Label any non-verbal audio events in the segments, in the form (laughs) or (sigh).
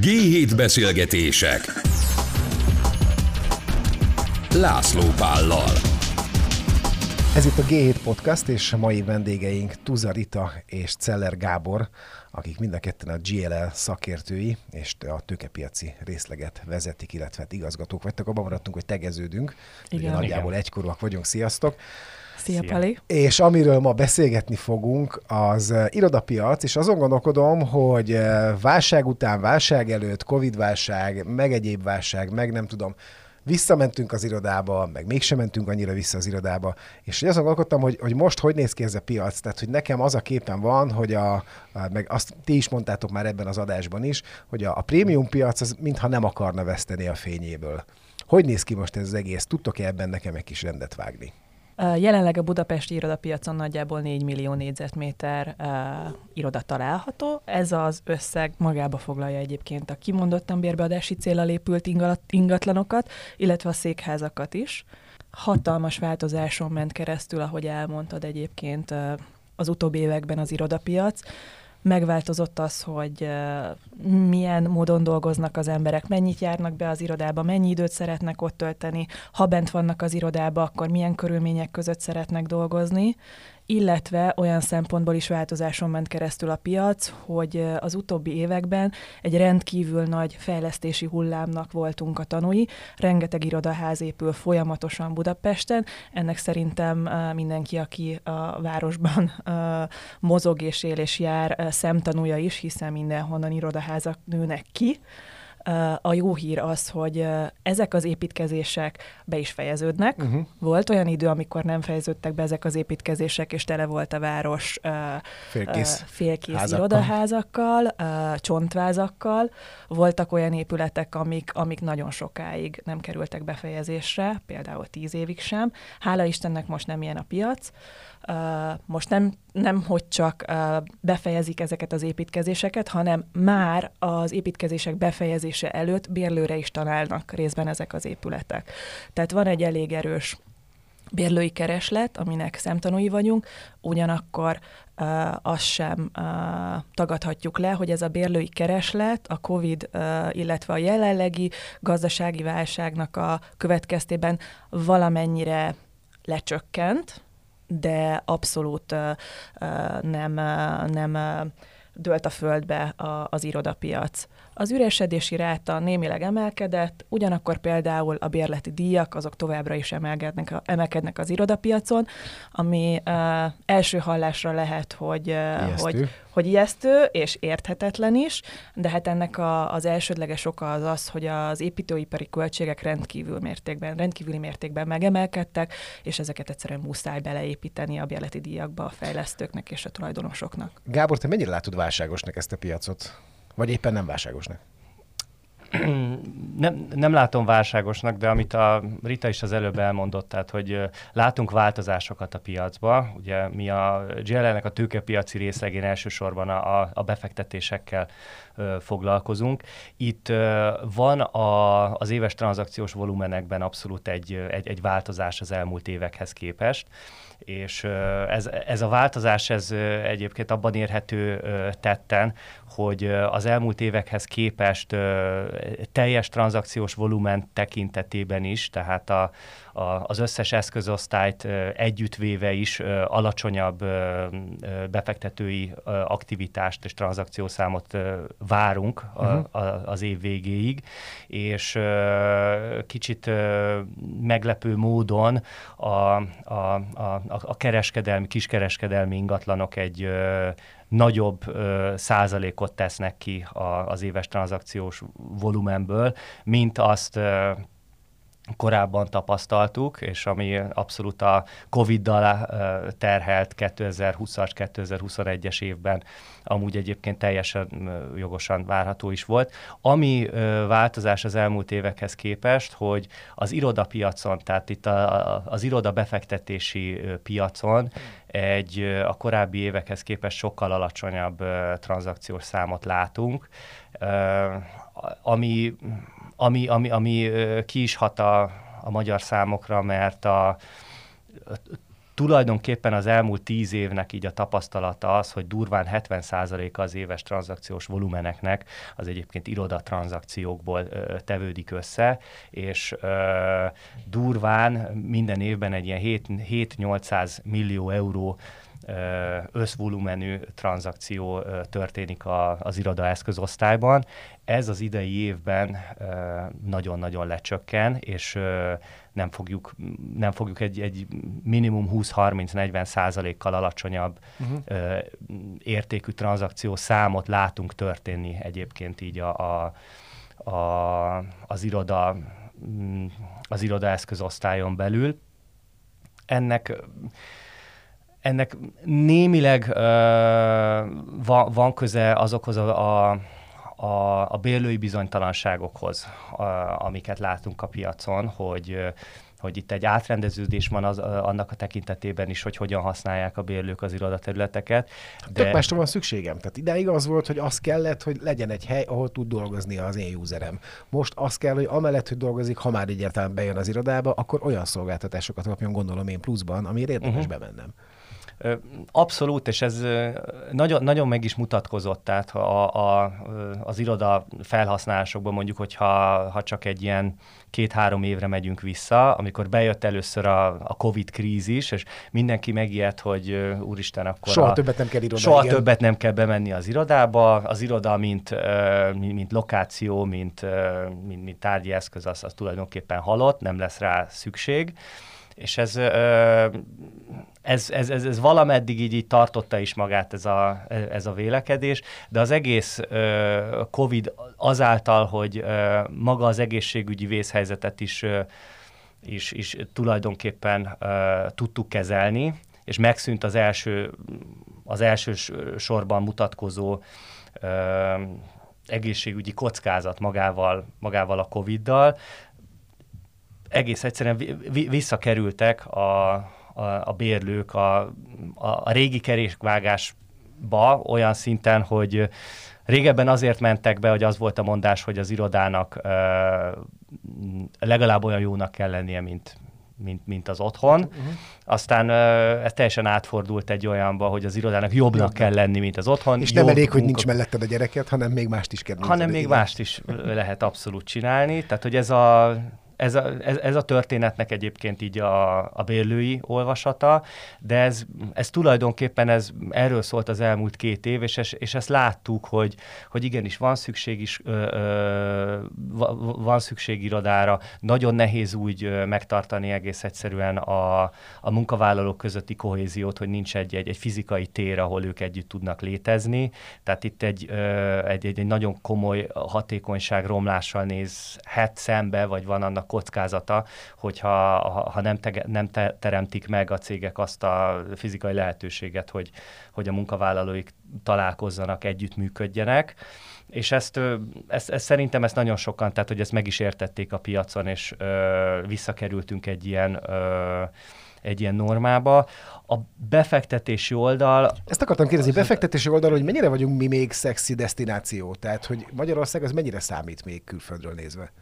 G7 beszélgetések László Pállal Ez itt a G7 Podcast, és a mai vendégeink Tuza Rita és Celler Gábor, akik mind a ketten a GLL szakértői, és a tőkepiaci részleget vezetik, illetve hát igazgatók vagytok. Abban maradtunk, hogy tegeződünk. Igen. Ugye nagyjából egykorúak vagyunk. Sziasztok! Szia, Szia. Pali! És amiről ma beszélgetni fogunk, az eh, irodapiac, és azon gondolkodom, hogy eh, válság után, válság előtt, Covid-válság, meg egyéb válság, meg nem tudom, visszamentünk az irodába, meg mégsem mentünk annyira vissza az irodába, és azon gondolkodtam, hogy, hogy most hogy néz ki ez a piac, tehát hogy nekem az a képen van, hogy a, a meg azt ti is mondtátok már ebben az adásban is, hogy a, a prémium piac az mintha nem akarna veszteni a fényéből. Hogy néz ki most ez az egész? Tudtok-e ebben nekem egy kis rendet vágni? Jelenleg a budapesti irodapiacon nagyjából 4 millió négyzetméter uh, iroda található. Ez az összeg magába foglalja egyébként a kimondottan bérbeadási célral épült ingatlanokat, illetve a székházakat is. Hatalmas változáson ment keresztül, ahogy elmondtad egyébként ö, az utóbbi években az irodapiac. Megváltozott az, hogy milyen módon dolgoznak az emberek, mennyit járnak be az irodába, mennyi időt szeretnek ott tölteni, ha bent vannak az irodába, akkor milyen körülmények között szeretnek dolgozni, illetve olyan szempontból is változáson ment keresztül a piac, hogy az utóbbi években egy rendkívül nagy fejlesztési hullámnak voltunk a tanúi. Rengeteg irodaház épül folyamatosan Budapesten. Ennek szerintem mindenki, aki a városban mozog és él és jár, szemtanúja is, hiszen mindenhonnan irodaházak nőnek ki. A jó hír az, hogy ezek az építkezések be is fejeződnek. Uh-huh. Volt olyan idő, amikor nem fejeződtek be ezek az építkezések, és tele volt a város uh, Félkész. uh, félkész házakkal. irodaházakkal, uh, csontvázakkal. Voltak olyan épületek, amik, amik nagyon sokáig nem kerültek befejezésre, például tíz évig sem. Hála Istennek most nem ilyen a piac. Most nem, nem hogy csak befejezik ezeket az építkezéseket, hanem már az építkezések befejezése előtt bérlőre is találnak részben ezek az épületek. Tehát van egy elég erős bérlői kereslet, aminek szemtanúi vagyunk, ugyanakkor uh, azt sem uh, tagadhatjuk le, hogy ez a bérlői kereslet a COVID, uh, illetve a jelenlegi gazdasági válságnak a következtében valamennyire lecsökkent, de abszolút nem, nem dőlt a földbe az irodapiac. Az üresedési ráta némileg emelkedett, ugyanakkor például a bérleti díjak azok továbbra is emelkednek, emelkednek az irodapiacon, ami uh, első hallásra lehet, hogy, uh, Ijesztő. hogy, hogy ijesztő és érthetetlen is, de hát ennek a, az elsődleges oka az az, hogy az építőipari költségek rendkívül mértékben, rendkívüli mértékben megemelkedtek, és ezeket egyszerűen muszáj beleépíteni a bérleti díjakba a fejlesztőknek és a tulajdonosoknak. Gábor, te mennyire látod válságosnak ezt a piacot? Vagy éppen nem válságosnak? (clears throat) nem, nem látom válságosnak, de amit a Rita is az előbb elmondott, tehát, hogy látunk változásokat a piacba. Ugye mi a GLL-nek a tőkepiaci részlegén elsősorban a, a- befektetésekkel ö, foglalkozunk. Itt ö, van a, az éves tranzakciós volumenekben abszolút egy, egy, egy változás az elmúlt évekhez képest és ez, ez a változás ez egyébként abban érhető tetten, hogy az elmúlt évekhez képest teljes tranzakciós volumen tekintetében is, tehát a, a, az összes eszközosztályt együttvéve is alacsonyabb befektetői aktivitást és tranzakciószámot várunk a, Mhm. a, az év végéig, és kicsit meglepő módon a, a, a, a, kereskedelmi, kiskereskedelmi ingatlanok egy nagyobb ö, százalékot tesznek ki a, az éves tranzakciós volumenből, mint azt ö, korábban tapasztaltuk, és ami abszolút a Covid-dal ö, terhelt 2020-as, 2021-es évben amúgy egyébként teljesen ö, jogosan várható is volt. Ami ö, változás az elmúlt évekhez képest, hogy az irodapiacon, tehát itt a, az iroda befektetési piacon egy a korábbi évekhez képest sokkal alacsonyabb tranzakciós számot látunk, ami ami, ami, ami ki is hat a, a magyar számokra, mert a tulajdonképpen az elmúlt tíz évnek így a tapasztalata az, hogy durván 70%-a az éves tranzakciós volumeneknek az egyébként irodatranzakciókból ö, tevődik össze, és ö, durván minden évben egy ilyen 7-800 millió euró összvolumenű tranzakció történik a, az irodaeszközosztályban. Ez az idei évben nagyon-nagyon lecsökken, és nem fogjuk, nem fogjuk egy, egy minimum 20-30-40 százalékkal alacsonyabb uh-huh. értékű tranzakció számot látunk történni egyébként így a, a, a, az iroda mm, az irodaeszközosztályon belül. Ennek ennek némileg uh, van, van köze azokhoz a, a a, a bérlői bizonytalanságokhoz, a, amiket látunk a piacon, hogy hogy itt egy átrendeződés van az, annak a tekintetében is, hogy hogyan használják a bérlők az irodaterületeket. De... Tök másra van szükségem. Tehát ideig az volt, hogy az kellett, hogy legyen egy hely, ahol tud dolgozni az én userem. Most az kell, hogy amellett, hogy dolgozik, ha már egyáltalán bejön az irodába, akkor olyan szolgáltatásokat kapjon, gondolom én pluszban, amire érdemes uh-huh. bemennem. Abszolút, és ez nagyon, nagyon meg is mutatkozott, tehát a, a, az iroda felhasználásokban mondjuk, hogyha ha csak egy ilyen két-három évre megyünk vissza, amikor bejött először a, a Covid krízis, és mindenki megijedt, hogy úristen, akkor soha a, többet nem kell iroda, Soha igen. többet nem kell bemenni az irodába. Az iroda, mint, mint, mint lokáció, mint, mint, mint tárgyi eszköz, az, az tulajdonképpen halott, nem lesz rá szükség és ez, ez, ez, ez, ez valameddig így, így tartotta is magát ez a, ez a vélekedés, de az egész COVID azáltal, hogy maga az egészségügyi vészhelyzetet is, is, is tulajdonképpen tudtuk kezelni, és megszűnt az első, az első sorban mutatkozó egészségügyi kockázat magával, magával a Covid-dal, egész egyszerűen visszakerültek a, a, a bérlők a, a, a régi kerékvágásba olyan szinten, hogy régebben azért mentek be, hogy az volt a mondás, hogy az irodának ö, legalább olyan jónak kell lennie, mint, mint, mint az otthon. Uh-huh. Aztán uh, ez teljesen átfordult egy olyanba, hogy az irodának jobbnak Jobb. kell lenni, mint az otthon. És nem elég, munka... hogy nincs melletted a gyereket, hanem még mást is kell Hanem még mást is lehet abszolút csinálni. Tehát, hogy ez a ez a, ez, ez a történetnek egyébként így a, a bérlői olvasata, de ez, ez tulajdonképpen ez, erről szólt az elmúlt két év, és, és ezt láttuk, hogy, hogy igenis van szükség is, ö, ö, van szükség irodára, nagyon nehéz úgy megtartani egész egyszerűen a, a munkavállalók közötti kohéziót, hogy nincs egy, egy, egy fizikai tér, ahol ők együtt tudnak létezni, tehát itt egy, ö, egy, egy, egy nagyon komoly hatékonyság romlással nézhet szembe, vagy van annak kockázata, hogyha ha, ha nem, te, nem te, teremtik meg a cégek azt a fizikai lehetőséget, hogy, hogy a munkavállalóik találkozzanak, együttműködjenek. És ezt, ezt, ezt szerintem ezt nagyon sokan, tehát hogy ezt meg is értették a piacon, és ö, visszakerültünk egy ilyen ö, egy ilyen normába. A befektetési oldal... Ezt akartam kérdezni, az... befektetési oldal, hogy mennyire vagyunk mi még szexi destináció? Tehát, hogy Magyarország az mennyire számít még külföldről nézve?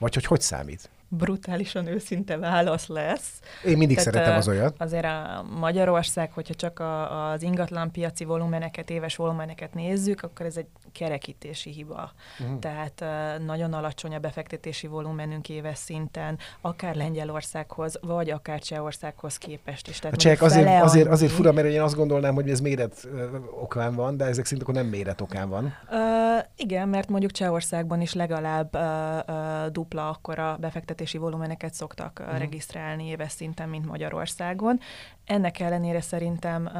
Vagy hogy hogy számít? Brutálisan őszinte válasz lesz. Én mindig Tehát, szeretem az olyat. Azért a Magyarország, hogyha csak a, az ingatlanpiaci volumeneket, éves volumeneket nézzük, akkor ez egy kerekítési hiba. Uh-huh. Tehát nagyon alacsony a befektetési volumenünk éves szinten, akár Lengyelországhoz, vagy akár Csehországhoz képest is. Tehát a csehek azért, azért, azért fura, mert én azt gondolnám, hogy ez méret okán van, de ezek szerint akkor nem méret okán van. Uh, igen, mert mondjuk Csehországban is legalább uh, uh, dupla akkora befektetési befektetési volumeneket szoktak uh-huh. regisztrálni éves szinten, mint Magyarországon. Ennek ellenére szerintem uh,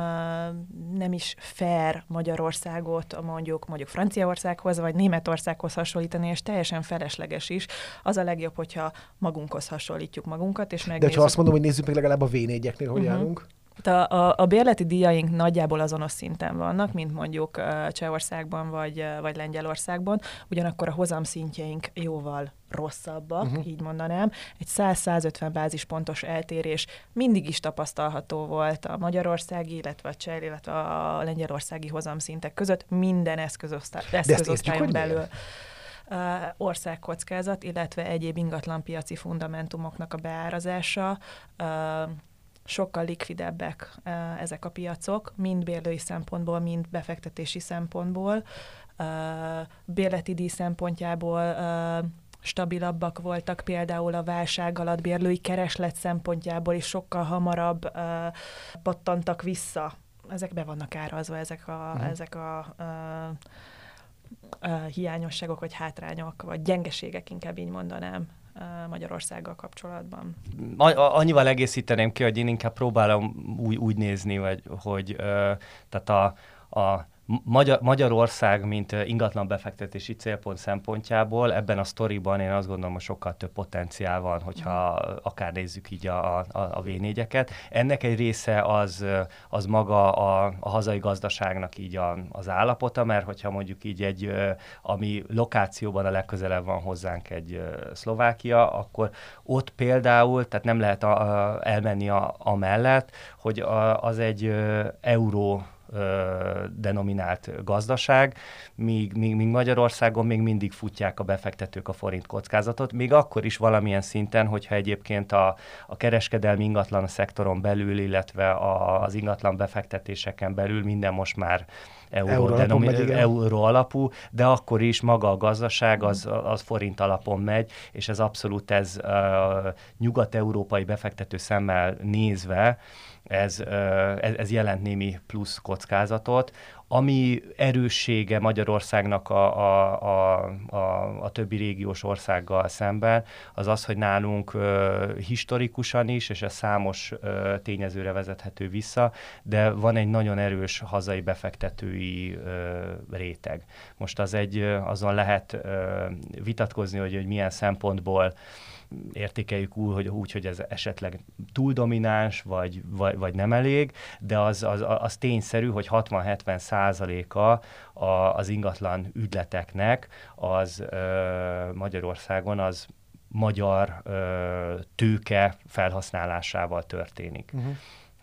nem is fair Magyarországot mondjuk mondjuk Franciaországhoz vagy Németországhoz hasonlítani, és teljesen felesleges is. Az a legjobb, hogyha magunkhoz hasonlítjuk magunkat, és megnézzük. De ha azt mondom, hogy nézzük meg legalább a V4-eknél, hogy uh-huh. állunk? A, a, a bérleti díjaink nagyjából azonos szinten vannak, mint mondjuk Csehországban vagy, vagy Lengyelországban, ugyanakkor a hozam szintjeink jóval rosszabbak, uh-huh. így mondanám. Egy 100-150 bázispontos eltérés mindig is tapasztalható volt a magyarországi, illetve a cseh, illetve a lengyelországi hozamszintek között minden eszközosztály, eszközosztályon belül. Országkockázat, illetve egyéb ingatlanpiaci fundamentumoknak a beárazása, sokkal likvidebbek ezek a piacok, mind bérlői szempontból, mind befektetési szempontból. Bérleti díj szempontjából stabilabbak voltak például a válság alatt bérlői kereslet szempontjából is sokkal hamarabb pattantak vissza. Ezek be vannak árazva, ezek a, uh-huh. ezek a hiányosságok, vagy hátrányok, vagy gyengeségek, inkább így mondanám. Magyarországgal kapcsolatban. Annyival egészíteném ki, hogy én inkább próbálom úgy, úgy nézni, hogy, hogy tehát a, a Magyar, Magyarország, mint ingatlan befektetési célpont szempontjából ebben a sztoriban én azt gondolom, hogy sokkal több potenciál van, hogyha akár nézzük így a, a, a v Ennek egy része az, az maga a, a hazai gazdaságnak így a, az állapota, mert hogyha mondjuk így egy, ami lokációban a legközelebb van hozzánk egy Szlovákia, akkor ott például, tehát nem lehet a, a, elmenni a, a mellett, hogy a, az egy euró denominált gazdaság, míg, míg, míg Magyarországon még mindig futják a befektetők a forint kockázatot, még akkor is valamilyen szinten, hogyha egyébként a, a kereskedelmi ingatlan szektoron belül, illetve a, az ingatlan befektetéseken belül minden most már euró, euró, alapú, megy, euró alapú, de akkor is maga a gazdaság az, az forint alapon megy, és ez abszolút ez uh, nyugat-európai befektető szemmel nézve, ez, ez, ez jelent némi plusz kockázatot. Ami erőssége Magyarországnak a, a, a, a, a többi régiós országgal szemben, az az, hogy nálunk uh, historikusan is, és ez számos uh, tényezőre vezethető vissza, de van egy nagyon erős hazai befektetői uh, réteg. Most az egy, azon lehet uh, vitatkozni, hogy, hogy milyen szempontból értékeljük úgy, hogy, úgy, hogy ez esetleg túl domináns, vagy, vagy, vagy nem elég, de az, az, az tényszerű, hogy 60-70 százaléka az ingatlan ügyleteknek az ö, Magyarországon az magyar ö, tőke felhasználásával történik. Uh-huh.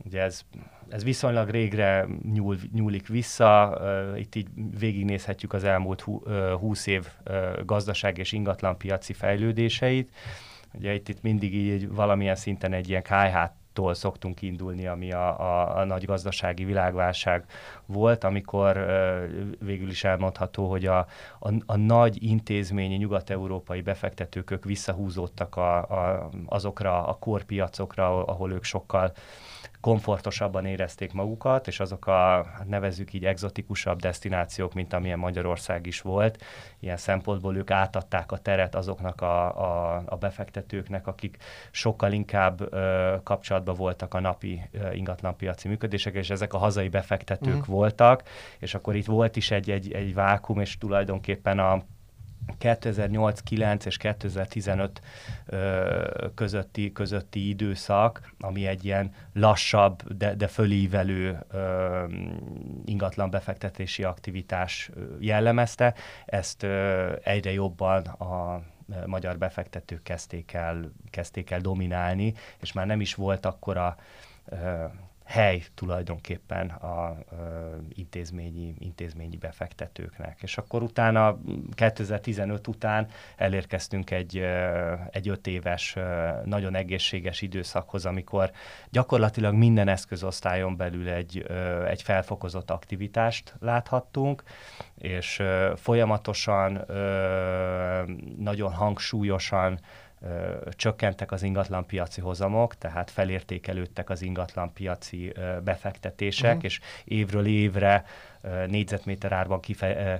Ugye ez, ez viszonylag régre nyúl, nyúlik vissza, uh, itt így végignézhetjük az elmúlt hú, uh, 20 év uh, gazdaság és ingatlanpiaci fejlődéseit, Ugye itt, itt mindig így valamilyen szinten egy ilyen kájhát szoktunk indulni, ami a, a, a nagy gazdasági világválság volt, amikor végül is elmondható, hogy a, a, a nagy intézményi nyugat-európai befektetők ők visszahúzódtak a, a, azokra a korpiacokra, ahol ők sokkal komfortosabban érezték magukat, és azok a, hát nevezzük így, egzotikusabb destinációk, mint amilyen Magyarország is volt, ilyen szempontból ők átadták a teret azoknak a, a, a befektetőknek, akik sokkal inkább ö, kapcsolatban voltak a napi ö, ingatlanpiaci működések, és ezek a hazai befektetők uh-huh. Voltak, és akkor itt volt is egy, egy, egy vákum, és tulajdonképpen a 2008-9 és 2015 ö, közötti, közötti időszak, ami egy ilyen lassabb, de, de fölívelő ö, ingatlan befektetési aktivitás jellemezte. Ezt ö, egyre jobban a magyar befektetők kezdték el, kezdték el dominálni, és már nem is volt akkora hely tulajdonképpen a, a intézményi, intézményi befektetőknek. És akkor utána, 2015 után elérkeztünk egy, egy öt éves, nagyon egészséges időszakhoz, amikor gyakorlatilag minden eszközosztályon belül egy, egy felfokozott aktivitást láthattunk, és folyamatosan, nagyon hangsúlyosan csökkentek az ingatlanpiaci hozamok, tehát felértékelődtek az ingatlanpiaci befektetések, uh-huh. és évről évre négyzetméter árban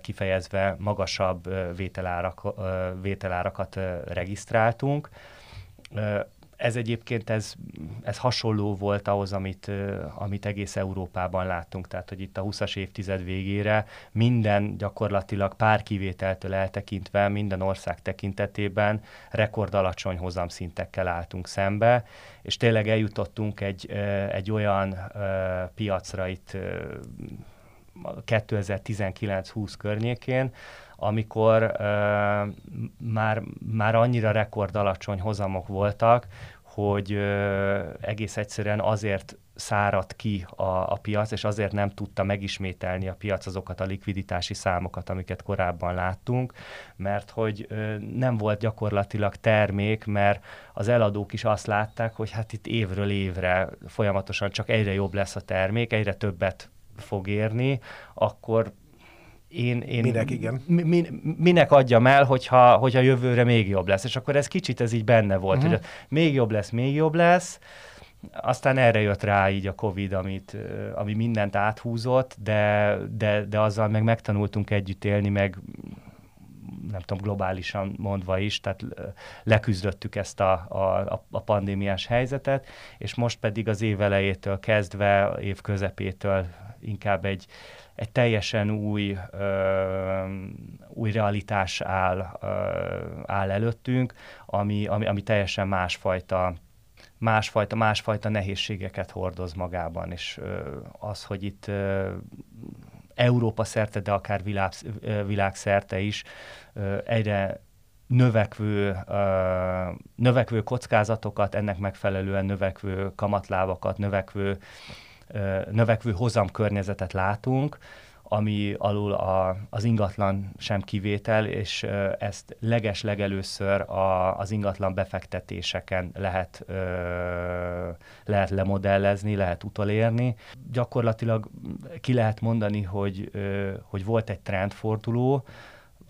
kifejezve magasabb vételárak, vételárakat regisztráltunk ez egyébként ez, ez hasonló volt ahhoz, amit, amit egész Európában láttunk, tehát hogy itt a 20-as évtized végére minden gyakorlatilag pár kivételtől eltekintve minden ország tekintetében rekordalacsony hozamszintekkel álltunk szembe, és tényleg eljutottunk egy, egy olyan piacra itt 2019-20 környékén, amikor uh, már, már annyira rekord alacsony hozamok voltak, hogy ö, egész egyszerűen azért száradt ki a, a piac, és azért nem tudta megismételni a piac azokat a likviditási számokat, amiket korábban láttunk, mert hogy ö, nem volt gyakorlatilag termék, mert az eladók is azt látták, hogy hát itt évről évre folyamatosan csak egyre jobb lesz a termék, egyre többet fog érni, akkor én, én Minek, igen. Min, minek adjam el, hogyha, hogyha jövőre még jobb lesz. És akkor ez kicsit ez így benne volt, uh-huh. hogy még jobb lesz, még jobb lesz, aztán erre jött rá így a Covid, amit, ami mindent áthúzott, de, de, de azzal meg megtanultunk együtt élni, meg nem tudom, globálisan mondva is, tehát leküzdöttük ezt a, a, a pandémiás helyzetet, és most pedig az év elejétől kezdve, év közepétől inkább egy, egy teljesen új, ö, új realitás áll, ö, áll előttünk, ami, ami, ami teljesen másfajta másfajta, másfajta nehézségeket hordoz magában, és ö, az, hogy itt ö, Európa szerte, de akár világ, világszerte is egyre növekvő, növekvő kockázatokat, ennek megfelelően növekvő kamatlábakat, növekvő, növekvő hozamkörnyezetet látunk, ami alul a, az ingatlan sem kivétel, és ö, ezt leges legelőször a, az ingatlan befektetéseken lehet, ö, lehet lemodellezni, lehet utolérni. Gyakorlatilag ki lehet mondani, hogy, ö, hogy volt egy trendforduló,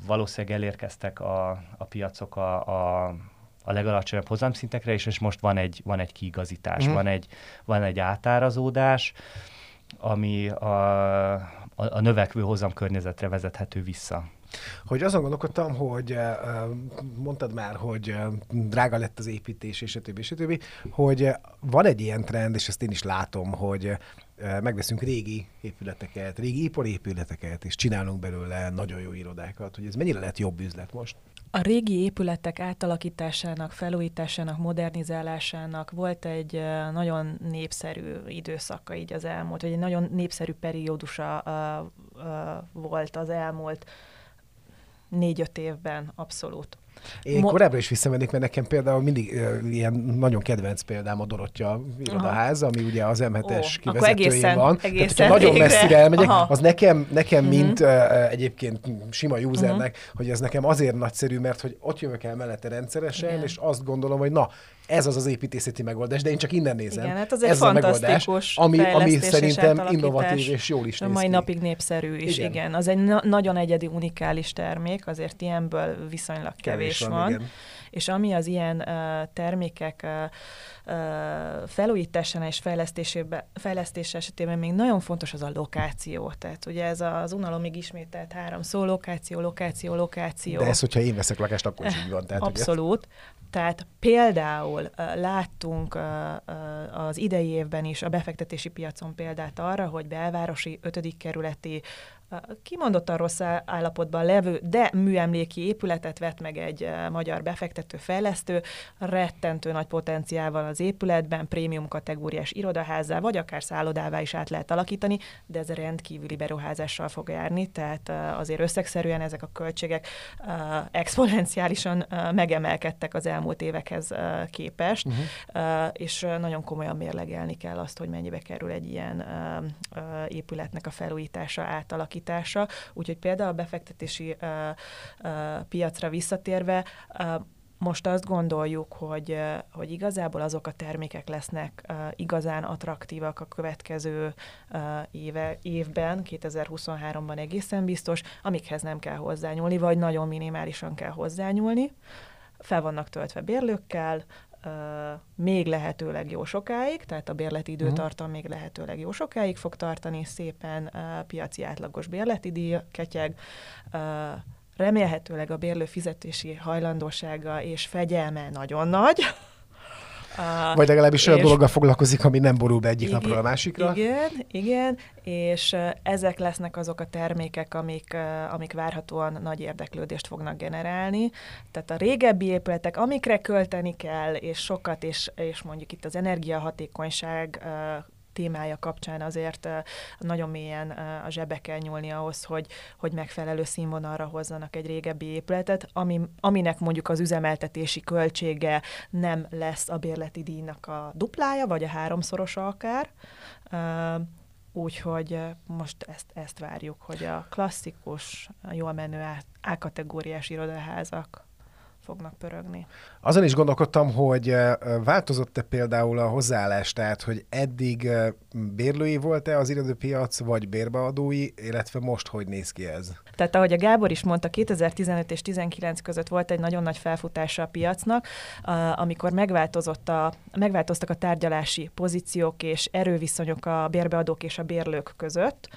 valószínűleg elérkeztek a, a piacok a, a a legalacsonyabb hozamszintekre, és, és most van egy, van egy kiigazítás, mm. van, egy, van egy átárazódás, ami a, a, a növekvő hozamkörnyezetre vezethető vissza. Hogy azon gondolkodtam, hogy mondtad már, hogy drága lett az építés, és a többi, és a többi, hogy van egy ilyen trend, és ezt én is látom, hogy megveszünk régi épületeket, régi iparépületeket, és csinálunk belőle nagyon jó irodákat, hogy ez mennyire lehet jobb üzlet most? A régi épületek átalakításának, felújításának, modernizálásának volt egy nagyon népszerű időszaka így az elmúlt, vagy egy nagyon népszerű periódusa volt az elmúlt négy-öt évben abszolút. Én Mo- korábban is visszamennék, mert nekem például mindig uh, ilyen nagyon kedvenc példám a Dorottya irodaház, ami ugye az M7-es oh, kivezetőjén egészen, van. Egészen Tehát, nagyon végre. messzire elmegyek, Aha. az nekem, nekem mm-hmm. mint uh, egyébként sima usernek, mm-hmm. hogy ez nekem azért nagyszerű, mert hogy ott jövök el mellette rendszeresen, Igen. és azt gondolom, hogy na, ez az az építészeti megoldás, de én csak innen nézem. Igen, hát az egy ez a megoldás, ami, ami szerintem innovatív és jól is néz mai ki. napig népszerű is, igen. igen. Az egy na- nagyon egyedi, unikális termék, azért ilyenből viszonylag kevés, kevés van. van. Igen. És ami az ilyen uh, termékek uh, uh, felújításánál és fejlesztés esetében még nagyon fontos az a lokáció. Tehát ugye ez az unalomig ismételt három szó, lokáció, lokáció, lokáció. De ez, hogyha én veszek lakást, akkor is így van. Tehát, Abszolút. Ugye? Tehát például láttunk az idei évben is a befektetési piacon példát arra, hogy belvárosi ötödik kerületi kimondottan rossz állapotban levő, de műemléki épületet vett meg egy magyar befektető fejlesztő, rettentő nagy potenciával az épületben, prémium kategóriás irodaházzá, vagy akár szállodává is át lehet alakítani, de ez rendkívüli beruházással fog járni, tehát azért összegszerűen ezek a költségek exponenciálisan megemelkedtek az elmúlt évekhez képest, uh-huh. és nagyon komolyan mérlegelni kell azt, hogy mennyibe kerül egy ilyen épületnek a felújítása, átalakítása, alakítása, úgyhogy például a befektetési uh, uh, piacra visszatérve uh, most azt gondoljuk, hogy, hogy igazából azok a termékek lesznek uh, igazán attraktívak a következő uh, éve, évben, 2023-ban egészen biztos, amikhez nem kell hozzányúlni, vagy nagyon minimálisan kell hozzányúlni. Fel vannak töltve bérlőkkel, még lehetőleg jó sokáig, tehát a bérleti mhm. időtartam még lehetőleg jó sokáig fog tartani, szépen piaci átlagos bérleti díj ketyeg, remélhetőleg a bérlő fizetési hajlandósága és fegyelme nagyon nagy, (laughs) Uh, Vagy legalábbis olyan dologgal foglalkozik, ami nem borul be egyik igen, napról a másikra. Igen, igen, és ezek lesznek azok a termékek, amik, amik várhatóan nagy érdeklődést fognak generálni. Tehát a régebbi épületek, amikre költeni kell, és sokat, és, és mondjuk itt az energiahatékonyság témája kapcsán azért nagyon mélyen a zsebe kell nyúlni ahhoz, hogy, hogy megfelelő színvonalra hozzanak egy régebbi épületet, ami, aminek mondjuk az üzemeltetési költsége nem lesz a bérleti díjnak a duplája, vagy a háromszorosa akár. Úgyhogy most ezt, ezt várjuk, hogy a klasszikus, jól menő A-kategóriás irodaházak fognak pörögni. Azon is gondolkodtam, hogy változott-e például a hozzáállás, tehát hogy eddig bérlői volt-e az irodőpiac, vagy bérbeadói, illetve most hogy néz ki ez? Tehát ahogy a Gábor is mondta, 2015 és 2019 között volt egy nagyon nagy felfutása a piacnak, amikor megváltozott a, megváltoztak a tárgyalási pozíciók és erőviszonyok a bérbeadók és a bérlők között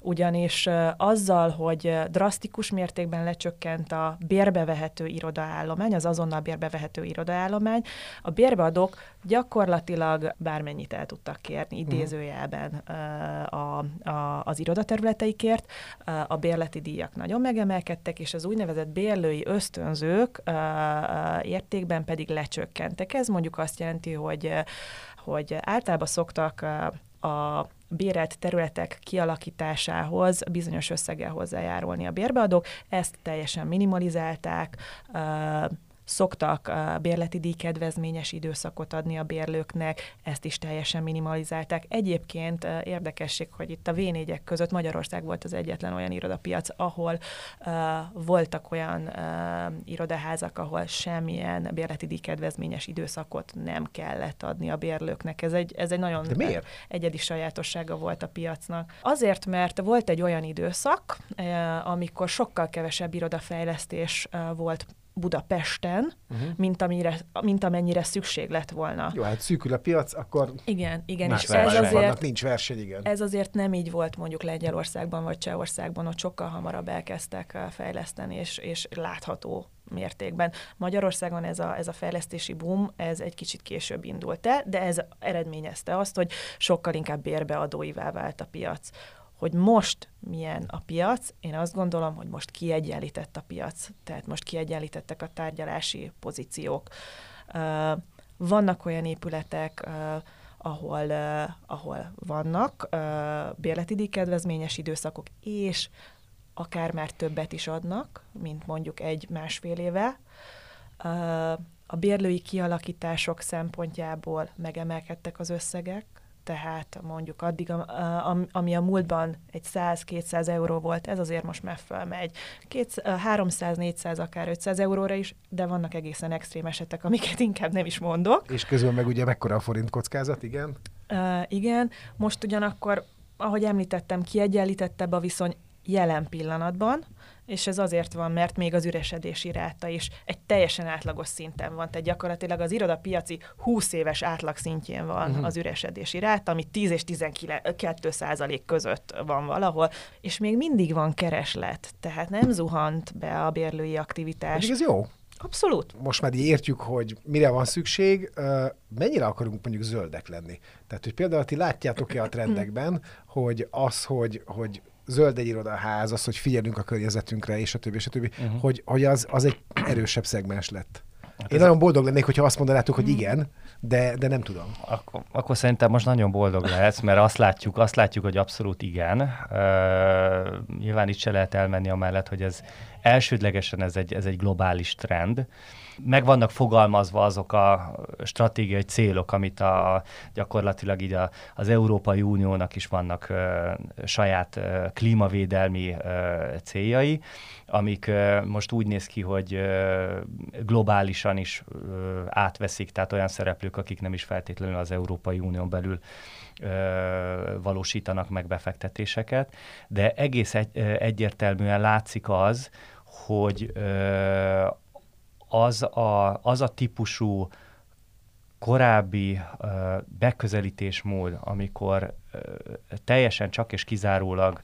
ugyanis azzal, hogy drasztikus mértékben lecsökkent a bérbevehető irodaállomány, az azonnal bérbevehető irodaállomány, a bérbeadók gyakorlatilag bármennyit el tudtak kérni mhm. idézőjelben a, a, az irodaterületeikért, a bérleti díjak nagyon megemelkedtek, és az úgynevezett bérlői ösztönzők értékben pedig lecsökkentek. Ez mondjuk azt jelenti, hogy hogy általában szoktak a bérelt területek kialakításához bizonyos összeggel hozzájárulni a bérbeadók. Ezt teljesen minimalizálták, szoktak a bérleti díjkedvezményes időszakot adni a bérlőknek, ezt is teljesen minimalizálták. Egyébként érdekesség, hogy itt a v között Magyarország volt az egyetlen olyan irodapiac, ahol uh, voltak olyan uh, irodaházak, ahol semmilyen bérleti díjkedvezményes időszakot nem kellett adni a bérlőknek. Ez egy, ez egy nagyon De miért? egyedi sajátossága volt a piacnak. Azért, mert volt egy olyan időszak, uh, amikor sokkal kevesebb irodafejlesztés uh, volt Budapesten, uh-huh. mint, amire, mint amennyire szükség lett volna. Jó, hát szűkül a piac, akkor igen, igen, és ez azért, vannak, nincs verseny, igen. Ez azért nem így volt mondjuk Lengyelországban vagy Csehországban, ott sokkal hamarabb elkezdtek fejleszteni, és, és látható mértékben. Magyarországon ez a, ez a fejlesztési boom, ez egy kicsit később indult el, de ez eredményezte azt, hogy sokkal inkább bérbeadóivá vált a piac hogy most milyen a piac, én azt gondolom, hogy most kiegyenlített a piac, tehát most kiegyenlítettek a tárgyalási pozíciók. Vannak olyan épületek, ahol, ahol vannak bérleti kedvezményes időszakok, és akár már többet is adnak, mint mondjuk egy-másfél éve. A bérlői kialakítások szempontjából megemelkedtek az összegek, tehát mondjuk addig, ami a múltban egy 100-200 euró volt, ez azért most már fölmegy. 300-400, akár 500 euróra is, de vannak egészen extrém esetek, amiket inkább nem is mondok. És közben meg ugye mekkora a forint kockázat, igen? Uh, igen, most ugyanakkor, ahogy említettem, kiegyenlítettebb a viszony jelen pillanatban, és ez azért van, mert még az üresedési ráta is egy teljesen átlagos szinten van, tehát gyakorlatilag az irodapiaci 20 éves átlag szintjén van uh-huh. az üresedési ráta, ami 10 és 12 százalék között van valahol, és még mindig van kereslet, tehát nem zuhant be a bérlői aktivitás. Pedig ez jó. Abszolút. Most már értjük, hogy mire van szükség, mennyire akarunk mondjuk zöldek lenni. Tehát, hogy például ti látjátok-e a (clears throat) trendekben, hogy az, hogy, hogy zöld egy irodaház, az, hogy figyelünk a környezetünkre, és a többi, és a többi, uh-huh. hogy, hogy az, az egy erősebb szegmens lett. Hát Én nagyon boldog lennék, hogyha azt mondanátok, hogy igen, de, de nem tudom. Akkor, akkor szerintem most nagyon boldog lehetsz, mert azt látjuk, azt látjuk, hogy abszolút igen. Uh, nyilván itt se lehet elmenni amellett, hogy ez elsődlegesen ez egy, ez egy globális trend meg vannak fogalmazva azok a stratégiai célok, amit a, gyakorlatilag így a, az Európai Uniónak is vannak ö, saját ö, klímavédelmi ö, céljai, amik ö, most úgy néz ki, hogy ö, globálisan is ö, átveszik, tehát olyan szereplők, akik nem is feltétlenül az Európai Unión belül ö, valósítanak meg befektetéseket, de egész egy, egyértelműen látszik az, hogy ö, az a, az a típusú korábbi uh, beközelítésmód, amikor uh, teljesen csak és kizárólag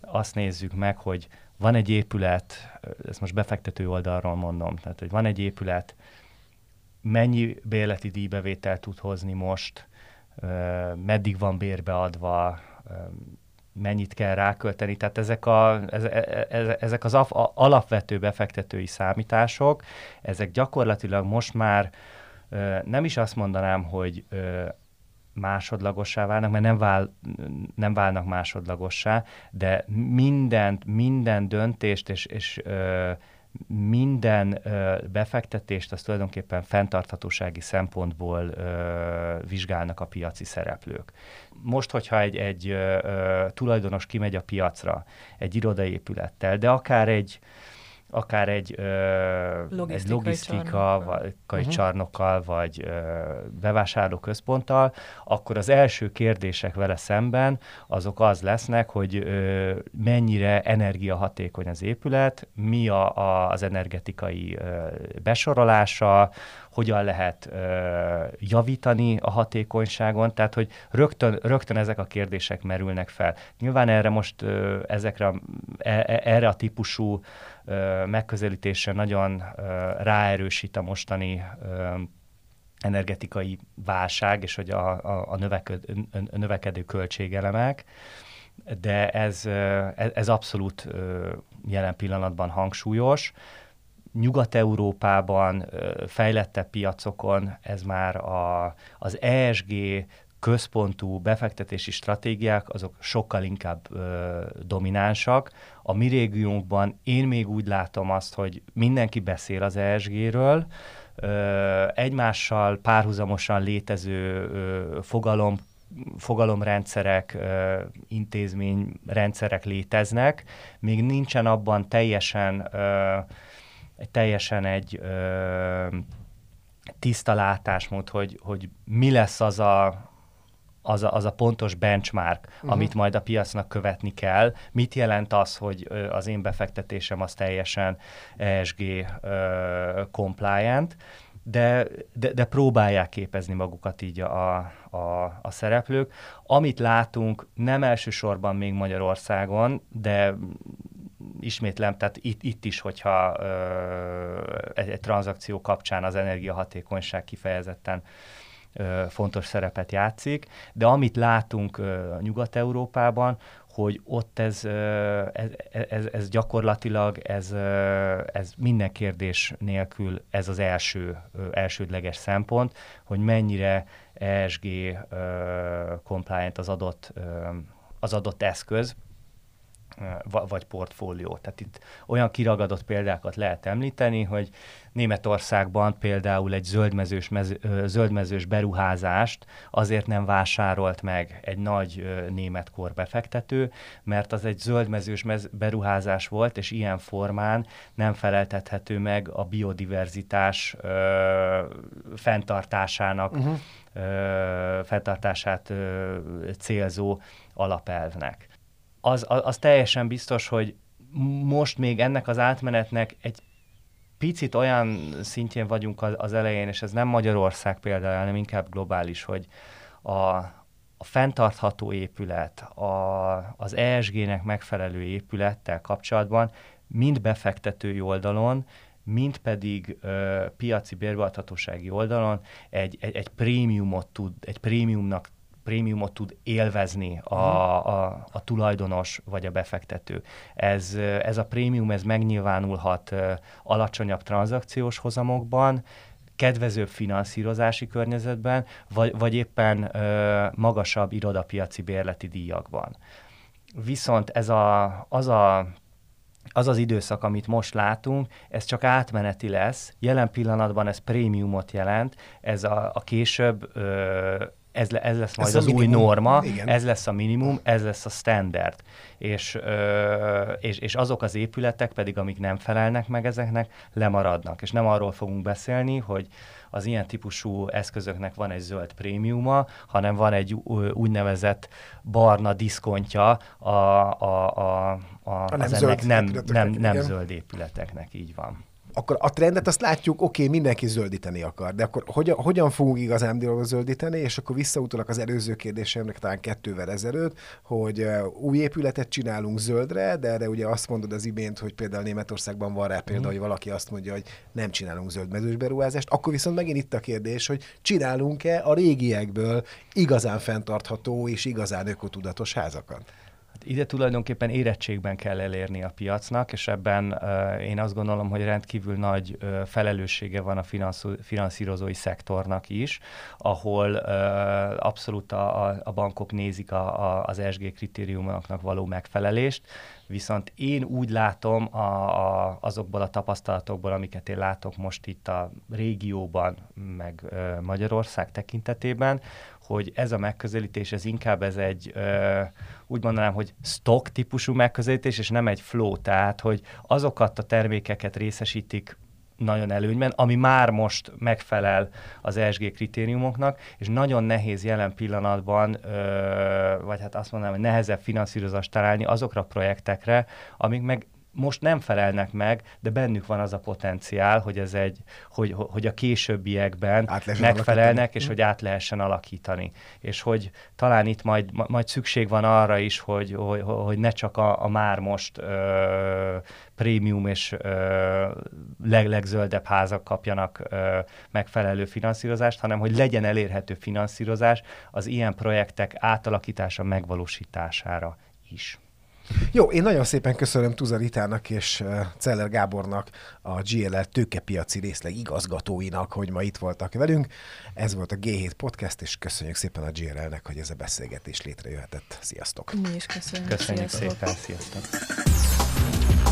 azt nézzük meg, hogy van egy épület, ezt most befektető oldalról mondom, tehát hogy van egy épület, mennyi bérleti díjbevétel tud hozni most, meddig van bérbeadva, mennyit kell rákölteni. Tehát ezek, a, ez, e, ez, ezek az alapvető befektetői számítások, ezek gyakorlatilag most már nem is azt mondanám, hogy másodlagossá válnak, mert nem, vál, nem válnak másodlagossá, de mindent, minden döntést és, és ö, minden ö, befektetést az tulajdonképpen fenntarthatósági szempontból ö, vizsgálnak a piaci szereplők. Most, hogyha egy, egy ö, tulajdonos kimegy a piacra egy irodaépülettel, de akár egy akár egy, ö, Logisztikai egy logisztika, csarnokkal. vagy uh-huh. Csarnokkal, vagy ö, bevásárlóközponttal, akkor az első kérdések vele szemben azok az lesznek, hogy ö, mennyire energiahatékony az épület, mi a, a, az energetikai ö, besorolása, hogyan lehet ö, javítani a hatékonyságon, tehát hogy rögtön, rögtön ezek a kérdések merülnek fel. Nyilván erre most ö, ezekre, a- e, e, erre a típusú ö, megközelítésre nagyon ö, ráerősít a mostani ö, energetikai válság, és hogy a, a, a növeköd, a növekedő költségelemek, de ez, ö, ez, abszolút jelen pillanatban hangsúlyos. Nyugat-Európában, fejlettebb piacokon ez már a, az ESG központú befektetési stratégiák, azok sokkal inkább ö, dominánsak. A mi régiónkban én még úgy látom azt, hogy mindenki beszél az ESG-ről, ö, egymással párhuzamosan létező ö, fogalom fogalomrendszerek, ö, intézményrendszerek léteznek, még nincsen abban teljesen, ö, teljesen egy ö, tiszta látásmód, hogy, hogy mi lesz az a, az a, az a pontos benchmark, uh-huh. amit majd a piacnak követni kell. Mit jelent az, hogy az én befektetésem az teljesen ESG ö, compliant, de, de, de próbálják képezni magukat így a, a, a szereplők. Amit látunk, nem elsősorban még Magyarországon, de ismétlem, tehát itt, itt is, hogyha ö, egy, egy tranzakció kapcsán az energiahatékonyság kifejezetten ö, fontos szerepet játszik, de amit látunk ö, Nyugat-Európában, hogy ott ez, ez, ez, ez gyakorlatilag, ez, ez minden kérdés nélkül ez az első, elsődleges szempont, hogy mennyire ESG compliant az adott, az adott eszköz, vagy portfólió. Tehát itt olyan kiragadott példákat lehet említeni, hogy Németországban például egy zöldmezős, mez, ö, zöldmezős beruházást azért nem vásárolt meg egy nagy német korbefektető, mert az egy zöldmezős mez, beruházás volt, és ilyen formán nem feleltethető meg a biodiverzitás ö, fenntartásának, uh-huh. ö, fenntartását ö, célzó alapelvnek az, az, az teljesen biztos, hogy most még ennek az átmenetnek egy picit olyan szintjén vagyunk az, elején, és ez nem Magyarország például, hanem inkább globális, hogy a, a fenntartható épület, a, az ESG-nek megfelelő épülettel kapcsolatban mind befektetői oldalon, mind pedig ö, piaci bérbeadhatósági oldalon egy, egy, egy prémiumot tud, egy prémiumnak prémiumot tud élvezni a, a, a tulajdonos vagy a befektető. Ez, ez a prémium ez megnyilvánulhat alacsonyabb tranzakciós hozamokban, kedvezőbb finanszírozási környezetben, vagy, vagy éppen ö, magasabb irodapiaci bérleti díjakban. Viszont ez a, az a az az időszak, amit most látunk, ez csak átmeneti lesz. Jelen pillanatban ez prémiumot jelent, ez a, a később ö, ez, le, ez lesz majd Ez a az új norma, Igen. ez lesz a minimum, ez lesz a standard. És, ö, és, és azok az épületek pedig, amik nem felelnek meg ezeknek, lemaradnak. És nem arról fogunk beszélni, hogy az ilyen típusú eszközöknek van egy zöld prémiuma, hanem van egy úgynevezett barna diszkontja a, a, a, a, nem az zöld nem, nem, nem igen. zöld épületeknek, így van. Akkor a trendet azt látjuk, oké, okay, mindenki zöldíteni akar, de akkor hogyan, hogyan fogunk igazándiból zöldíteni, és akkor visszautalak az előző kérdésemnek talán kettővel ezelőtt, hogy új épületet csinálunk zöldre, de erre ugye azt mondod az imént, hogy például Németországban van rá példa, Mhm. hogy valaki azt mondja, hogy nem csinálunk zöld mezős beruházást, akkor viszont megint itt a kérdés, hogy csinálunk-e a régiekből igazán fenntartható és igazán ökotudatos házakat? Ide tulajdonképpen érettségben kell elérni a piacnak, és ebben uh, én azt gondolom, hogy rendkívül nagy uh, felelőssége van a finanszírozói szektornak is, ahol uh, abszolút a, a bankok nézik a, a, az ESG kritériumoknak való megfelelést, viszont én úgy látom a, a, azokból a tapasztalatokból, amiket én látok most itt a régióban, meg Magyarország tekintetében, hogy ez a megközelítés, ez inkább ez egy, ö, úgy mondanám, hogy stock típusú megközelítés, és nem egy flow, tehát, hogy azokat a termékeket részesítik nagyon előnyben, ami már most megfelel az ESG kritériumoknak, és nagyon nehéz jelen pillanatban, ö, vagy hát azt mondanám, hogy nehezebb finanszírozást találni azokra a projektekre, amik meg most nem felelnek meg, de bennük van az a potenciál, hogy ez egy, hogy, hogy a későbbiekben megfelelnek, alakítani. és hogy át lehessen alakítani. És hogy talán itt majd, majd szükség van arra is, hogy, hogy, hogy ne csak a, a már most ö, prémium és ö, leg, legzöldebb házak kapjanak ö, megfelelő finanszírozást, hanem hogy legyen elérhető finanszírozás az ilyen projektek átalakítása, megvalósítására is. Jó, én nagyon szépen köszönöm Tuzaritának és Celler Gábornak, a GLR tőkepiaci részleg igazgatóinak, hogy ma itt voltak velünk. Ez volt a G7 Podcast, és köszönjük szépen a GLR-nek, hogy ez a beszélgetés létrejöhetett. Sziasztok! Mi is köszönjük. Köszönjük sziasztok. szépen, sziasztok!